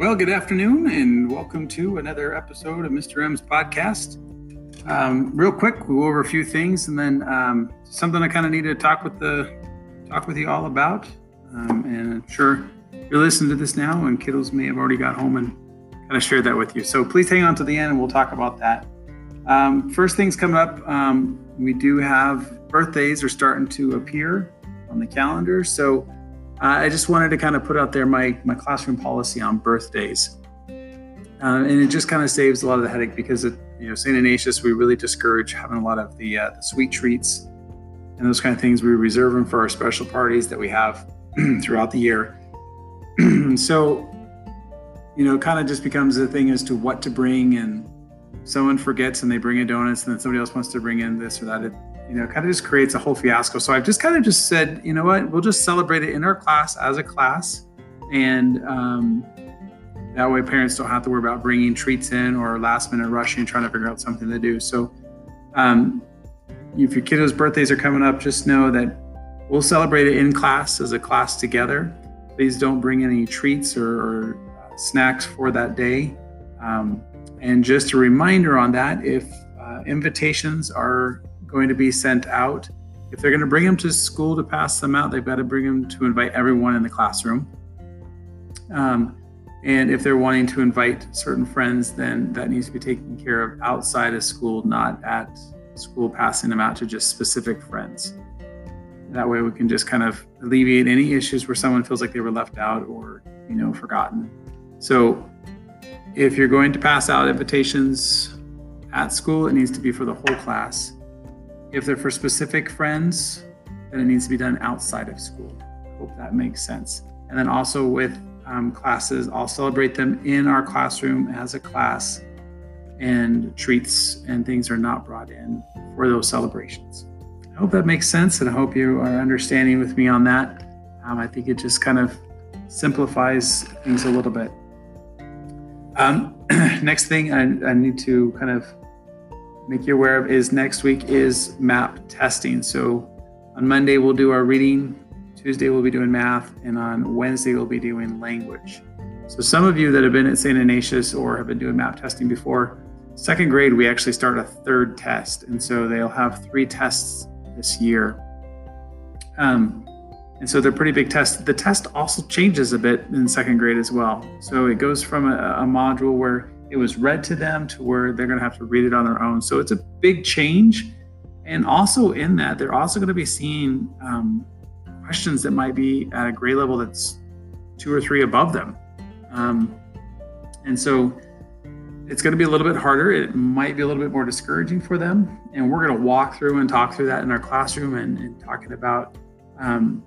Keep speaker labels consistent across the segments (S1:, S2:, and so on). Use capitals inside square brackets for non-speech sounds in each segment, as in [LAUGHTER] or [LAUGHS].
S1: Well, good afternoon, and welcome to another episode of Mr. M's podcast. Um, real quick, we'll go over a few things, and then um, something I kind of need to talk with the talk with you all about. Um, and I'm sure you're listening to this now, and kiddos may have already got home and kind of shared that with you. So please hang on to the end, and we'll talk about that. Um, first things coming up, um, we do have birthdays are starting to appear on the calendar. So I just wanted to kind of put out there my, my classroom policy on birthdays. Uh, and it just kind of saves a lot of the headache because it, you know, St. Ignatius, we really discourage having a lot of the, uh, the sweet treats and those kind of things. We reserve them for our special parties that we have [CLEARS THROAT] throughout the year. [CLEARS THROAT] so, you know, it kind of just becomes a thing as to what to bring and someone forgets and they bring in donuts and then somebody else wants to bring in this or that. It, you know, kind of just creates a whole fiasco. So I've just kind of just said, you know what, we'll just celebrate it in our class as a class. And um, that way parents don't have to worry about bringing treats in or last minute rushing, trying to figure out something to do. So um, if your kiddos' birthdays are coming up, just know that we'll celebrate it in class as a class together. Please don't bring any treats or, or uh, snacks for that day. Um, and just a reminder on that, if uh, invitations are going to be sent out. If they're going to bring them to school to pass them out, they've got to bring them to invite everyone in the classroom. Um, and if they're wanting to invite certain friends, then that needs to be taken care of outside of school, not at school, passing them out to just specific friends. That way, we can just kind of alleviate any issues where someone feels like they were left out or, you know, forgotten. So, if you're going to pass out invitations at school, it needs to be for the whole class. If they're for specific friends, then it needs to be done outside of school. Hope that makes sense. And then also with um, classes, I'll celebrate them in our classroom as a class, and treats and things are not brought in for those celebrations. I hope that makes sense, and I hope you are understanding with me on that. Um, I think it just kind of simplifies things a little bit. Um, [CLEARS THROAT] next thing I, I need to kind of make you aware of is next week is map testing. So on Monday, we'll do our reading. Tuesday, we'll be doing math. And on Wednesday, we'll be doing language. So some of you that have been at St. Ignatius or have been doing map testing before, second grade, we actually start a third test. And so they'll have three tests this year. Um, and so they're pretty big tests. The test also changes a bit in second grade as well. So it goes from a, a module where it was read to them to where they're going to have to read it on their own. So it's a big change. And also in that, they're also going to be seeing um, questions that might be at a grade level that's two or three above them. Um, and so it's going to be a little bit harder. It might be a little bit more discouraging for them. And we're going to walk through and talk through that in our classroom and, and talking about um,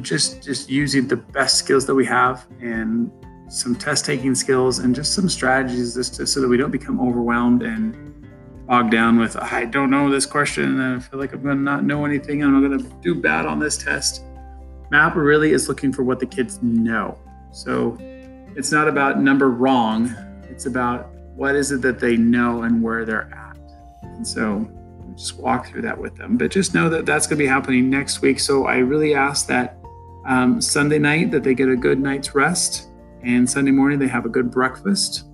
S1: just just using the best skills that we have and some test taking skills and just some strategies just to, so that we don't become overwhelmed and bogged down with I don't know this question and I feel like I'm going to not know anything and I'm going to do bad on this test. MAP really is looking for what the kids know. So it's not about number wrong, it's about what is it that they know and where they're at. And so just walk through that with them. But just know that that's going to be happening next week. So I really ask that um, Sunday night that they get a good night's rest and Sunday morning, they have a good breakfast.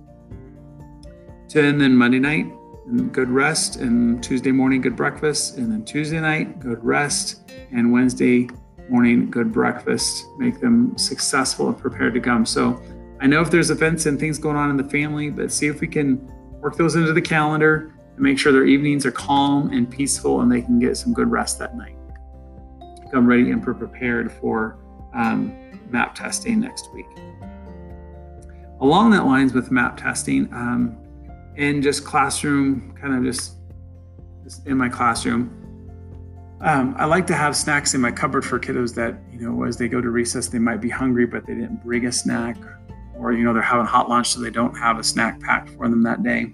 S1: And then Monday night, and good rest. And Tuesday morning, good breakfast. And then Tuesday night, good rest. And Wednesday morning, good breakfast. Make them successful and prepared to come. So I know if there's events and things going on in the family, but see if we can work those into the calendar and make sure their evenings are calm and peaceful and they can get some good rest that night. Come ready and prepared for um, map testing next week along that lines with map testing um, and just classroom, kind of just, just in my classroom. Um, I like to have snacks in my cupboard for kiddos that, you know, as they go to recess, they might be hungry, but they didn't bring a snack, or, you know, they're having hot lunch, so they don't have a snack packed for them that day.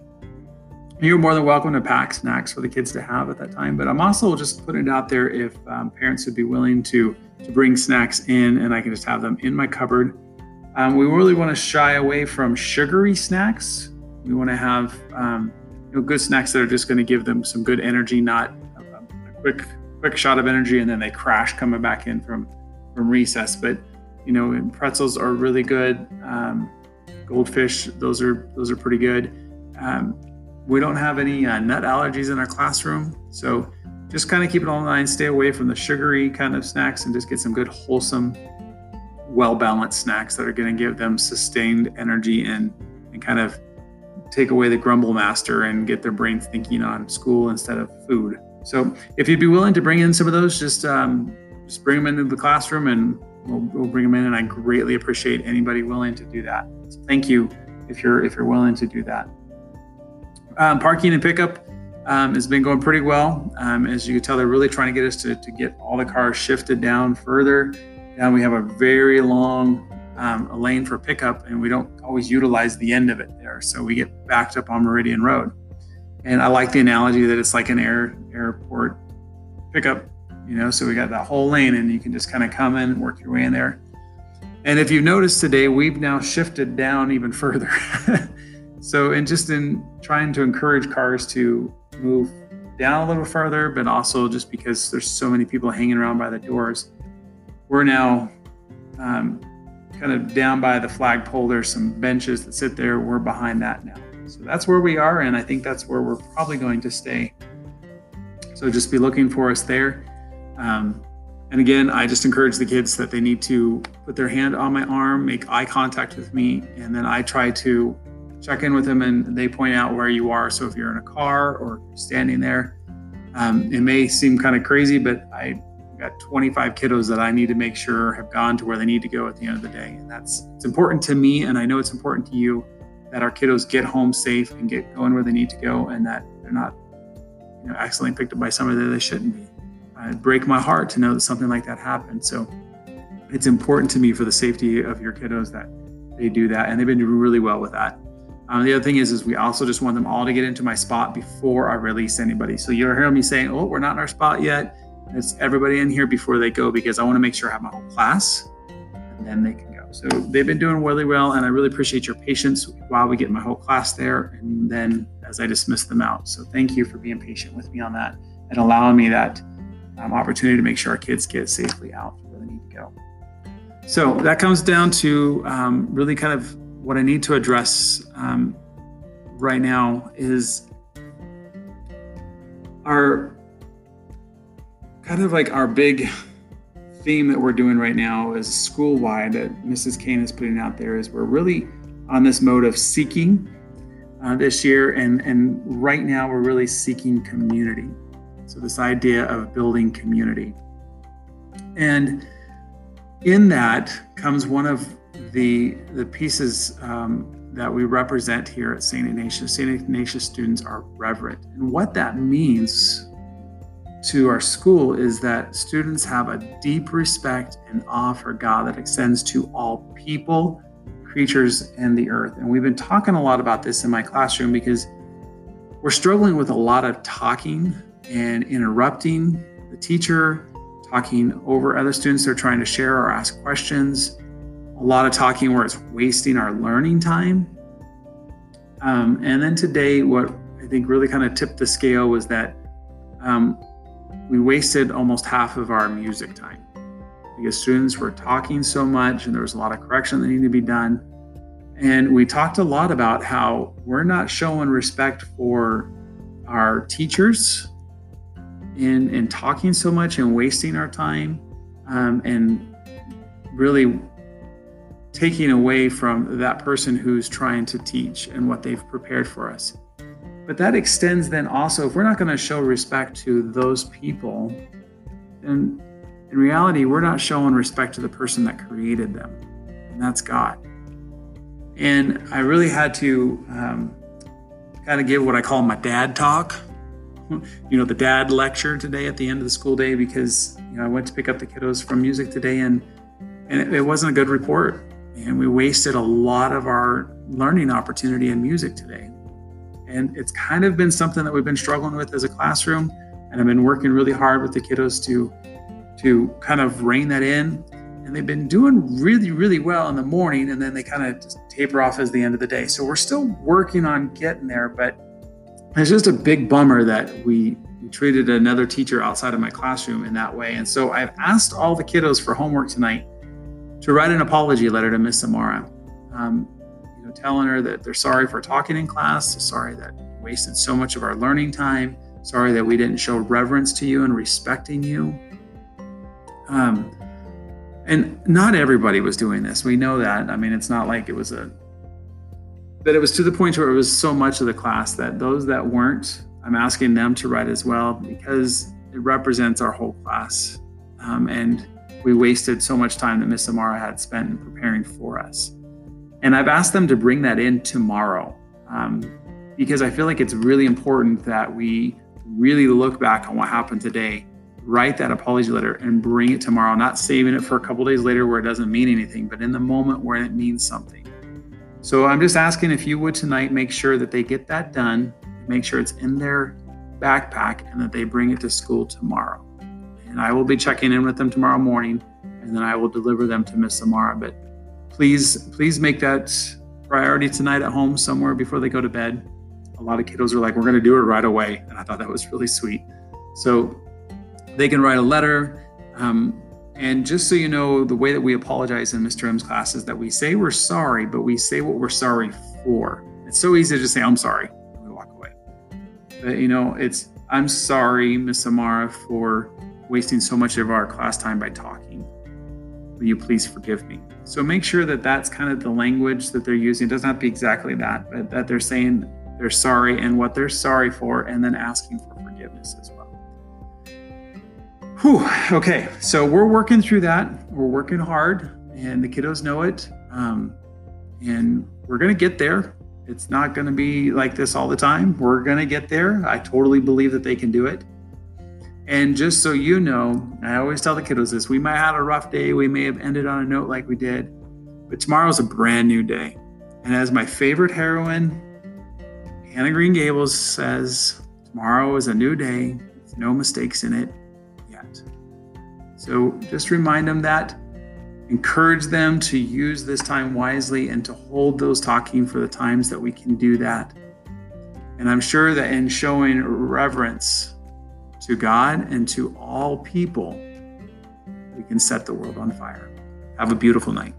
S1: You're more than welcome to pack snacks for the kids to have at that time, but I'm also just putting it out there if um, parents would be willing to, to bring snacks in and I can just have them in my cupboard um, we really want to shy away from sugary snacks. We want to have um, you know, good snacks that are just going to give them some good energy, not a, a, quick quick shot of energy and then they crash coming back in from from recess. But you know, pretzels are really good. Um, goldfish. Those are those are pretty good. Um, we don't have any uh, nut allergies in our classroom, so just kind of keep it all in. Stay away from the sugary kind of snacks and just get some good, wholesome, well balanced snacks that are going to give them sustained energy and and kind of take away the grumble master and get their brains thinking on school instead of food. So if you'd be willing to bring in some of those, just um, just bring them into the classroom and we'll, we'll bring them in. And I greatly appreciate anybody willing to do that. So thank you if you're if you're willing to do that. Um, parking and pickup um, has been going pretty well. Um, as you can tell, they're really trying to get us to, to get all the cars shifted down further. Now we have a very long um, lane for pickup, and we don't always utilize the end of it there. So we get backed up on Meridian Road. And I like the analogy that it's like an air airport pickup, you know. So we got that whole lane, and you can just kind of come in and work your way in there. And if you've noticed today, we've now shifted down even further. [LAUGHS] so, in just in trying to encourage cars to move down a little further, but also just because there's so many people hanging around by the doors, we're now um, kind of down by the flagpole. There's some benches that sit there. We're behind that now. So that's where we are, and I think that's where we're probably going to stay. So just be looking for us there. Um, and again, I just encourage the kids that they need to put their hand on my arm, make eye contact with me, and then I try to check in with them and they point out where you are. So if you're in a car or standing there, um, it may seem kind of crazy, but I got 25 kiddos that I need to make sure have gone to where they need to go at the end of the day. And that's it's important to me, and I know it's important to you that our kiddos get home safe and get going where they need to go, and that they're not, you know, accidentally picked up by somebody that they shouldn't be. It'd break my heart to know that something like that happened. So it's important to me for the safety of your kiddos that they do that, and they've been doing really well with that. Um, the other thing is, is we also just want them all to get into my spot before I release anybody. So you'll hear me saying, "Oh, we're not in our spot yet." It's everybody in here before they go because I want to make sure I have my whole class, and then they can go. So they've been doing really well, and I really appreciate your patience while we get my whole class there, and then as I dismiss them out. So thank you for being patient with me on that and allowing me that um, opportunity to make sure our kids get safely out where they need to go. So that comes down to um, really kind of what I need to address um, right now is our kind of like our big theme that we're doing right now is school wide that Mrs. Kane is putting out there is we're really on this mode of seeking uh, this year and and right now we're really seeking community so, this idea of building community. And in that comes one of the, the pieces um, that we represent here at St. Ignatius. St. Ignatius students are reverent. And what that means to our school is that students have a deep respect and awe for God that extends to all people, creatures, and the earth. And we've been talking a lot about this in my classroom because we're struggling with a lot of talking and interrupting the teacher, talking over other students that are trying to share or ask questions, a lot of talking where it's wasting our learning time. Um, and then today, what I think really kind of tipped the scale was that um, we wasted almost half of our music time because students were talking so much and there was a lot of correction that needed to be done. And we talked a lot about how we're not showing respect for our teachers in in talking so much and wasting our time um, and really taking away from that person who's trying to teach and what they've prepared for us. But that extends then also, if we're not going to show respect to those people, then in reality, we're not showing respect to the person that created them, and that's God. And I really had to um, kind of give what I call my dad talk you know, the dad lecture today at the end of the school day because you know I went to pick up the kiddos from music today and and it, it wasn't a good report and we wasted a lot of our learning opportunity in music today. And it's kind of been something that we've been struggling with as a classroom and I've been working really hard with the kiddos to to kind of rein that in and they've been doing really really well in the morning and then they kind of just taper off as the end of the day so we're still working on getting there but it's just a big bummer that we, treated another teacher outside of my classroom in that way. And so I've asked all the kiddos for homework tonight to write an apology letter to Miss Samara. Um, telling her that they're sorry for talking in class, sorry that we wasted so much of our learning time, sorry that we didn't show reverence to you and respecting you. Um, and not everybody was doing this. We know that. I mean, it's not like it was a, but it was to the point where it was so much of the class that those that weren't, I'm asking them to write as well because it represents our whole class. Um, and we wasted so much time that Miss Amara had spent in preparing for us. And I've asked them to bring that in tomorrow um, because I feel like it's really important that we really look back on what happened today, write that apology letter, and bring it tomorrow, not saving it for a couple days later where it doesn't mean anything, but in the moment where it means something. So I'm just asking if you would tonight make sure that they get that done, make sure it's in their backpack, and that they bring it to school tomorrow. And I will be checking in with them tomorrow morning, and then I will deliver them to Miss Samara. But please, please make that priority tonight at home somewhere before they go to bed. A lot of kiddos are like, we're going to do it right away. And I thought that was really sweet. So they can write a letter. Um, and just so you know, the way that we apologize in Mr. M's class is that we say we're sorry, but we say what we're sorry for. It's so easy to just say, I'm sorry, and we walk away. But you know, it's, I'm sorry, Miss Amara, for wasting so much of our class time by talking. Will you please forgive me? So make sure that that's kind of the language that they're using. It doesn't have to be exactly that, but that they're saying they're sorry and what they're sorry for, and then asking for forgiveness as well. Whew. Okay, so we're working through that. We're working hard, and the kiddos know it. Um, and we're going to get there. It's not going to be like this all the time. We're going to get there. I totally believe that they can do it. And just so you know, I always tell the kiddos this we might have had a rough day. We may have ended on a note like we did, but tomorrow's a brand new day. And as my favorite heroine, Anne of Green Gables says, tomorrow is a new day no mistakes in it yet. So just remind them that. Encourage them to use this time wisely and to hold those talking for the times that we can do that. And I'm sure that in showing reverence, to God and to all people, we can set the world on fire. Have a beautiful night.